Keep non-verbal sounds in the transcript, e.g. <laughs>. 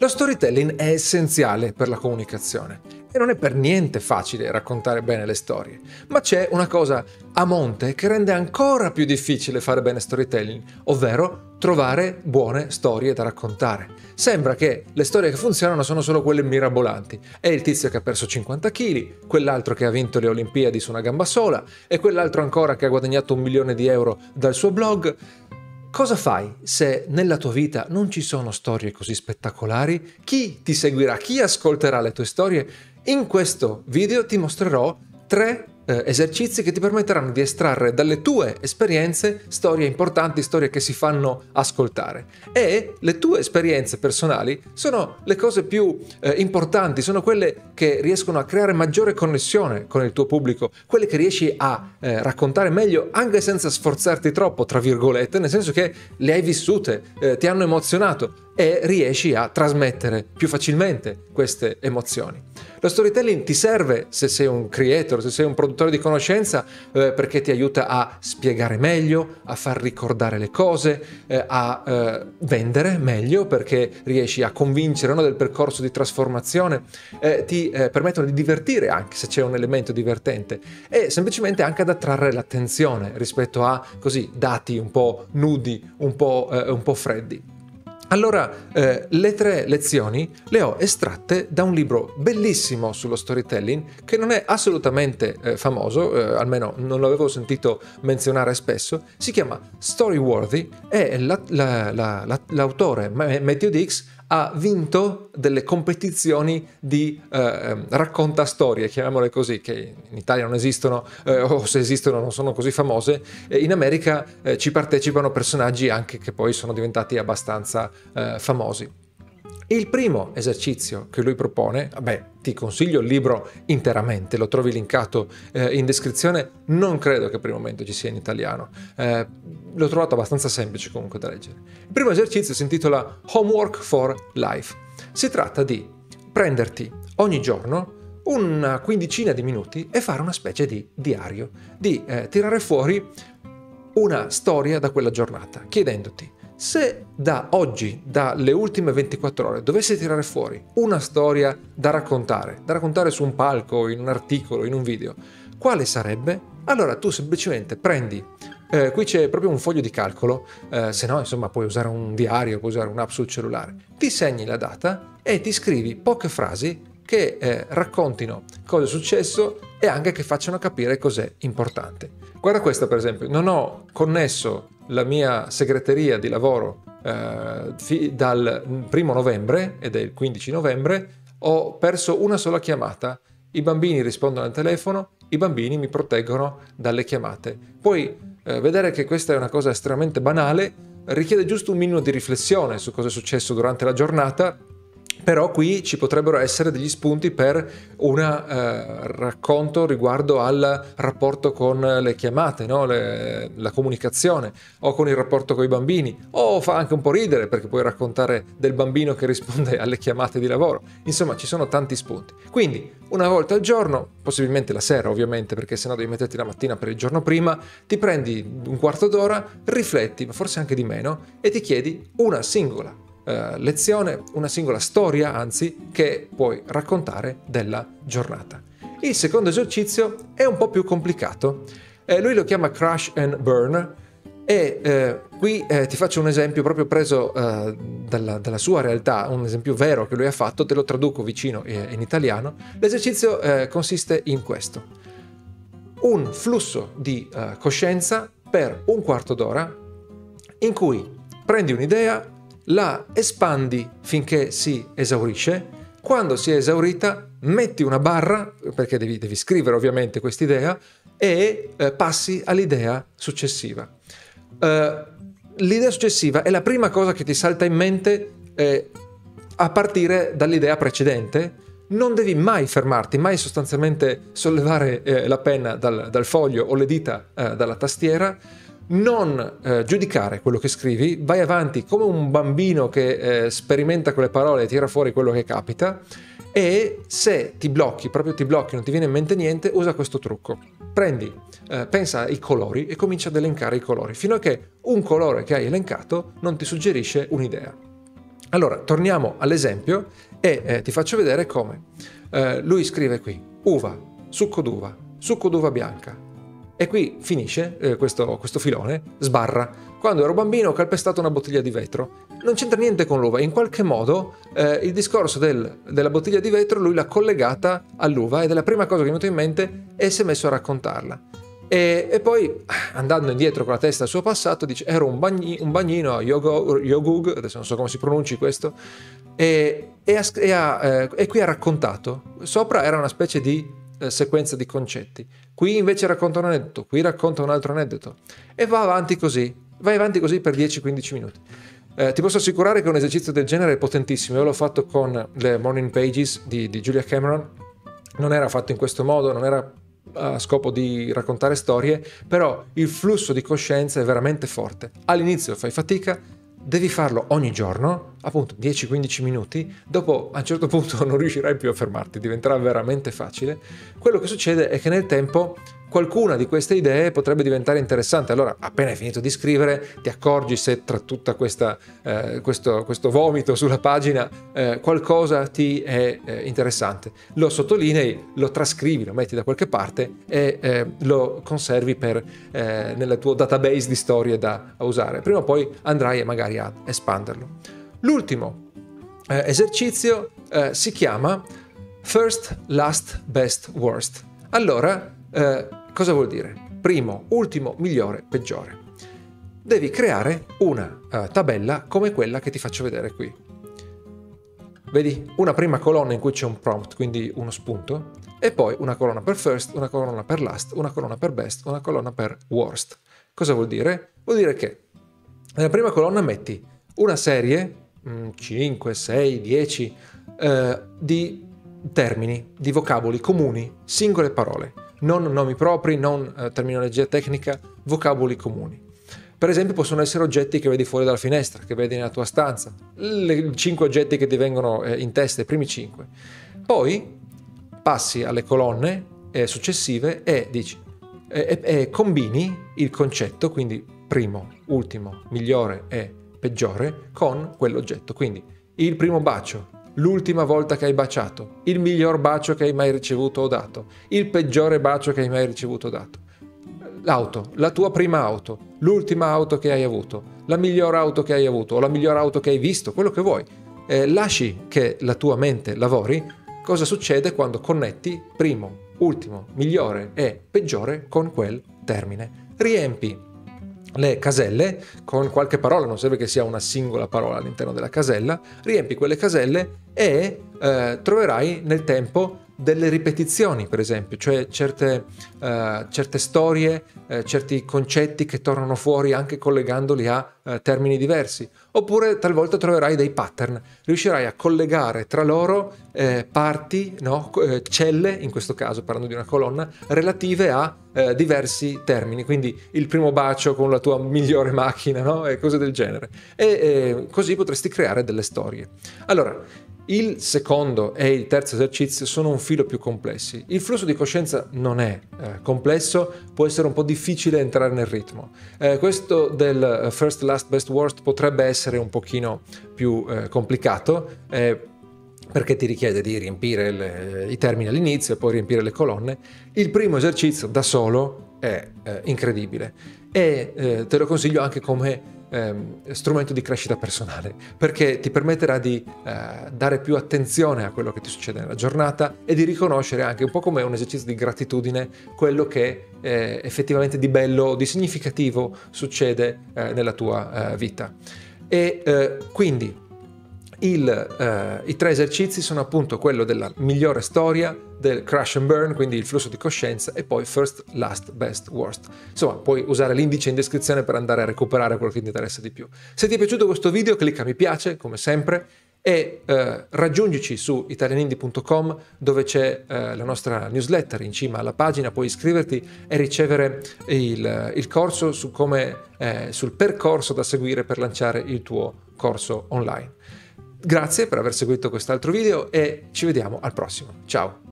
Lo storytelling è essenziale per la comunicazione e non è per niente facile raccontare bene le storie, ma c'è una cosa a monte che rende ancora più difficile fare bene storytelling, ovvero trovare buone storie da raccontare. Sembra che le storie che funzionano sono solo quelle mirabolanti. È il tizio che ha perso 50 kg, quell'altro che ha vinto le Olimpiadi su una gamba sola e quell'altro ancora che ha guadagnato un milione di euro dal suo blog. Cosa fai se nella tua vita non ci sono storie così spettacolari? Chi ti seguirà? Chi ascolterà le tue storie? In questo video ti mostrerò tre eh, esercizi che ti permetteranno di estrarre dalle tue esperienze storie importanti, storie che si fanno ascoltare. E le tue esperienze personali sono le cose più eh, importanti, sono quelle che riescono a creare maggiore connessione con il tuo pubblico, quelle che riesci a eh, raccontare meglio anche senza sforzarti troppo, tra virgolette, nel senso che le hai vissute, eh, ti hanno emozionato e riesci a trasmettere più facilmente queste emozioni. Lo storytelling ti serve se sei un creator, se sei un produttore di conoscenza, eh, perché ti aiuta a spiegare meglio, a far ricordare le cose, eh, a eh, vendere meglio, perché riesci a convincere no, del percorso di trasformazione, eh, ti eh, permettono di divertire anche se c'è un elemento divertente e semplicemente anche ad attrarre l'attenzione rispetto a così dati un po' nudi, un po', eh, un po freddi. Allora, eh, le tre lezioni le ho estratte da un libro bellissimo sullo storytelling che non è assolutamente eh, famoso, eh, almeno non l'avevo sentito menzionare spesso, si chiama Storyworthy e la, la, la, l'autore Matthew Dix ha vinto delle competizioni di eh, ehm, racconta storie, chiamiamole così, che in Italia non esistono eh, o se esistono non sono così famose, in America eh, ci partecipano personaggi anche che poi sono diventati abbastanza eh, famosi. Il primo esercizio che lui propone, beh, ti consiglio il libro interamente, lo trovi linkato eh, in descrizione, non credo che per il momento ci sia in italiano, eh, l'ho trovato abbastanza semplice comunque da leggere. Il primo esercizio si intitola Homework for Life. Si tratta di prenderti ogni giorno una quindicina di minuti e fare una specie di diario, di eh, tirare fuori una storia da quella giornata, chiedendoti se da oggi, dalle ultime 24 ore, dovessi tirare fuori una storia da raccontare, da raccontare su un palco, in un articolo, in un video, quale sarebbe? Allora tu semplicemente prendi, eh, qui c'è proprio un foglio di calcolo, eh, se no insomma puoi usare un diario, puoi usare un'app sul cellulare, ti segni la data e ti scrivi poche frasi che eh, raccontino cosa è successo e anche che facciano capire cos'è importante. Guarda questa per esempio, non ho connesso la mia segreteria di lavoro eh, dal primo novembre ed è il 15 novembre, ho perso una sola chiamata. I bambini rispondono al telefono, i bambini mi proteggono dalle chiamate. Puoi eh, vedere che questa è una cosa estremamente banale, richiede giusto un minimo di riflessione su cosa è successo durante la giornata però qui ci potrebbero essere degli spunti per un eh, racconto riguardo al rapporto con le chiamate, no? le, la comunicazione o con il rapporto con i bambini o fa anche un po' ridere perché puoi raccontare del bambino che risponde alle chiamate di lavoro. Insomma ci sono tanti spunti. Quindi una volta al giorno, possibilmente la sera ovviamente perché sennò devi metterti la mattina per il giorno prima, ti prendi un quarto d'ora, rifletti, ma forse anche di meno, e ti chiedi una singola eh, lezione, una singola storia, anzi, che puoi raccontare della giornata. Il secondo esercizio è un po' più complicato. Eh, lui lo chiama Crash and Burn e eh, qui eh, ti faccio un esempio proprio preso eh, dalla, dalla, sua realtà, un esempio vero che lui ha fatto, te lo traduco vicino eh, in italiano. L'esercizio eh, consiste in questo. Un flusso di coscienza per un quarto d'ora in cui prendi un'idea, la espandi finché si esaurisce, quando si è esaurita metti una barra, perché devi, devi scrivere ovviamente quest'idea, e eh, passi all'idea successiva. Uh, l'idea successiva è la prima cosa che ti salta in mente eh, a partire dall'idea precedente. Non devi mai fermarti, mai sostanzialmente sollevare eh, la penna dal, dal, foglio o le dita eh, dalla tastiera, non eh, giudicare quello che scrivi, vai avanti come un bambino che eh, sperimenta quelle parole e tira fuori quello che capita e se ti blocchi, proprio ti blocchi, non ti viene in mente niente, usa questo trucco. Prendi, eh, pensa ai colori e comincia ad elencare i colori, fino a che un colore che hai elencato non ti suggerisce un'idea. Allora, torniamo all'esempio e eh, ti faccio vedere come. Eh, lui scrive qui, uva, succo d'uva, succo d'uva bianca. E qui finisce eh, questo, questo filone, sbarra. Quando ero bambino ho calpestato una bottiglia di vetro. Non c'entra niente con l'uva, in qualche modo eh, il discorso del, della bottiglia di vetro lui l'ha collegata all'uva ed è la prima cosa che mi è venuta in mente e si è messo a raccontarla. E, e, poi andando indietro con la testa al suo passato dice ero un, bagni, un bagnino a Yogug, adesso non so come si pronunci questo, e, e, ha, e, ha, eh, e qui ha raccontato, sopra era una specie di eh, sequenza di concetti, qui invece racconta un aneddoto, qui racconta un altro aneddoto e va avanti così, vai avanti così per 10-15 minuti. Eh, ti posso assicurare che un esercizio del genere è potentissimo, io l'ho fatto con le Morning Pages di, di Julia Cameron, non era fatto in questo modo, non era a scopo di raccontare storie, però il flusso di coscienza è veramente forte. All'inizio fai fatica, devi farlo ogni giorno, appunto 10-15 minuti, dopo a un certo punto <laughs> non riuscirai più a fermarti, diventerà veramente facile. Quello che succede è che nel tempo qualcuna di queste idee potrebbe diventare interessante. Allora, appena hai finito di scrivere, ti accorgi se tra tutto eh, questo, questo, vomito sulla pagina eh, qualcosa ti è eh, interessante. Lo sottolinei, lo trascrivi, lo metti da qualche parte e eh, lo conservi per, eh, nel tuo database di storie da usare. Prima o poi andrai magari a espanderlo. L'ultimo eh, esercizio si chiama First, Last, Best, Worst. Allora, eh, cosa vuol dire? Primo, ultimo, migliore, peggiore. Devi creare una uh, tabella come quella che ti faccio vedere qui. Vedi? Una prima colonna in cui c'è un prompt, quindi uno spunto, e poi una colonna per first, una colonna per last, una colonna per best, una colonna per worst. Cosa vuol dire? Vuol dire che nella prima colonna metti una serie, 5, 6, 10, di termini, di vocaboli comuni, singole parole non nomi propri, non eh, terminologia tecnica, vocaboli comuni. Per esempio possono essere oggetti che vedi fuori dalla finestra, che vedi nella tua stanza, i cinque oggetti che ti vengono eh, in testa, i primi cinque. Poi passi alle colonne eh, successive e dici combini il concetto, quindi primo, ultimo, migliore e peggiore, con quell'oggetto. Quindi il primo bacio, l'ultima volta che hai baciato, il miglior bacio che hai mai ricevuto o dato, il peggiore bacio che hai mai ricevuto o dato. L'auto, la tua prima auto, l'ultima auto che hai avuto, la miglior auto che hai avuto o la miglior auto che hai visto, quello che vuoi. Eh, lasci che la tua mente lavori. Cosa succede quando connetti primo, ultimo, migliore e peggiore con quel termine? Riempi le caselle con qualche parola, non serve che sia una singola parola all'interno della casella, riempi quelle caselle e eh, troverai nel tempo delle ripetizioni, per esempio, cioè certe, uh, certe storie, uh, certi concetti che tornano fuori anche collegandoli a uh, termini diversi. Oppure talvolta troverai dei pattern, riuscirai a collegare tra loro eh, parti, no? celle, in questo caso parlando di una colonna, relative a diversi termini. Quindi il primo bacio con la tua migliore macchina no? e cose del genere. E eh, così potresti creare delle storie. Allora, il secondo e il terzo esercizio sono un filo più complessi. Il flusso di coscienza non è eh, complesso, può essere un po' difficile entrare nel ritmo. Eh, questo del eh, first, last, best, worst potrebbe essere un pochino più eh, complicato eh, perché ti richiede di riempire le, i termini all'inizio e poi riempire le colonne. Il primo esercizio da solo è eh, incredibile e te lo consiglio anche come ehm, strumento di crescita personale, perché ti permetterà di eh, dare più attenzione a quello che ti succede nella giornata e di riconoscere anche un po' come un esercizio di gratitudine quello che eh, effettivamente di bello o di significativo succede eh, nella tua eh, vita. E eh, quindi il, eh, I tre esercizi sono appunto quello della migliore storia, del crash and burn, quindi il flusso di coscienza, e poi first, last, best, worst. Insomma, puoi usare l'indice in descrizione per andare a recuperare quello che ti interessa di più. Se ti è piaciuto questo video, clicca mi piace, come sempre, e eh, raggiungici su italianindi.com dove c'è eh, la nostra newsletter in cima alla pagina, puoi iscriverti e ricevere il, il corso su come, eh, sul percorso da seguire per lanciare il tuo corso online. Grazie per aver seguito quest'altro video e ci vediamo al prossimo. Ciao!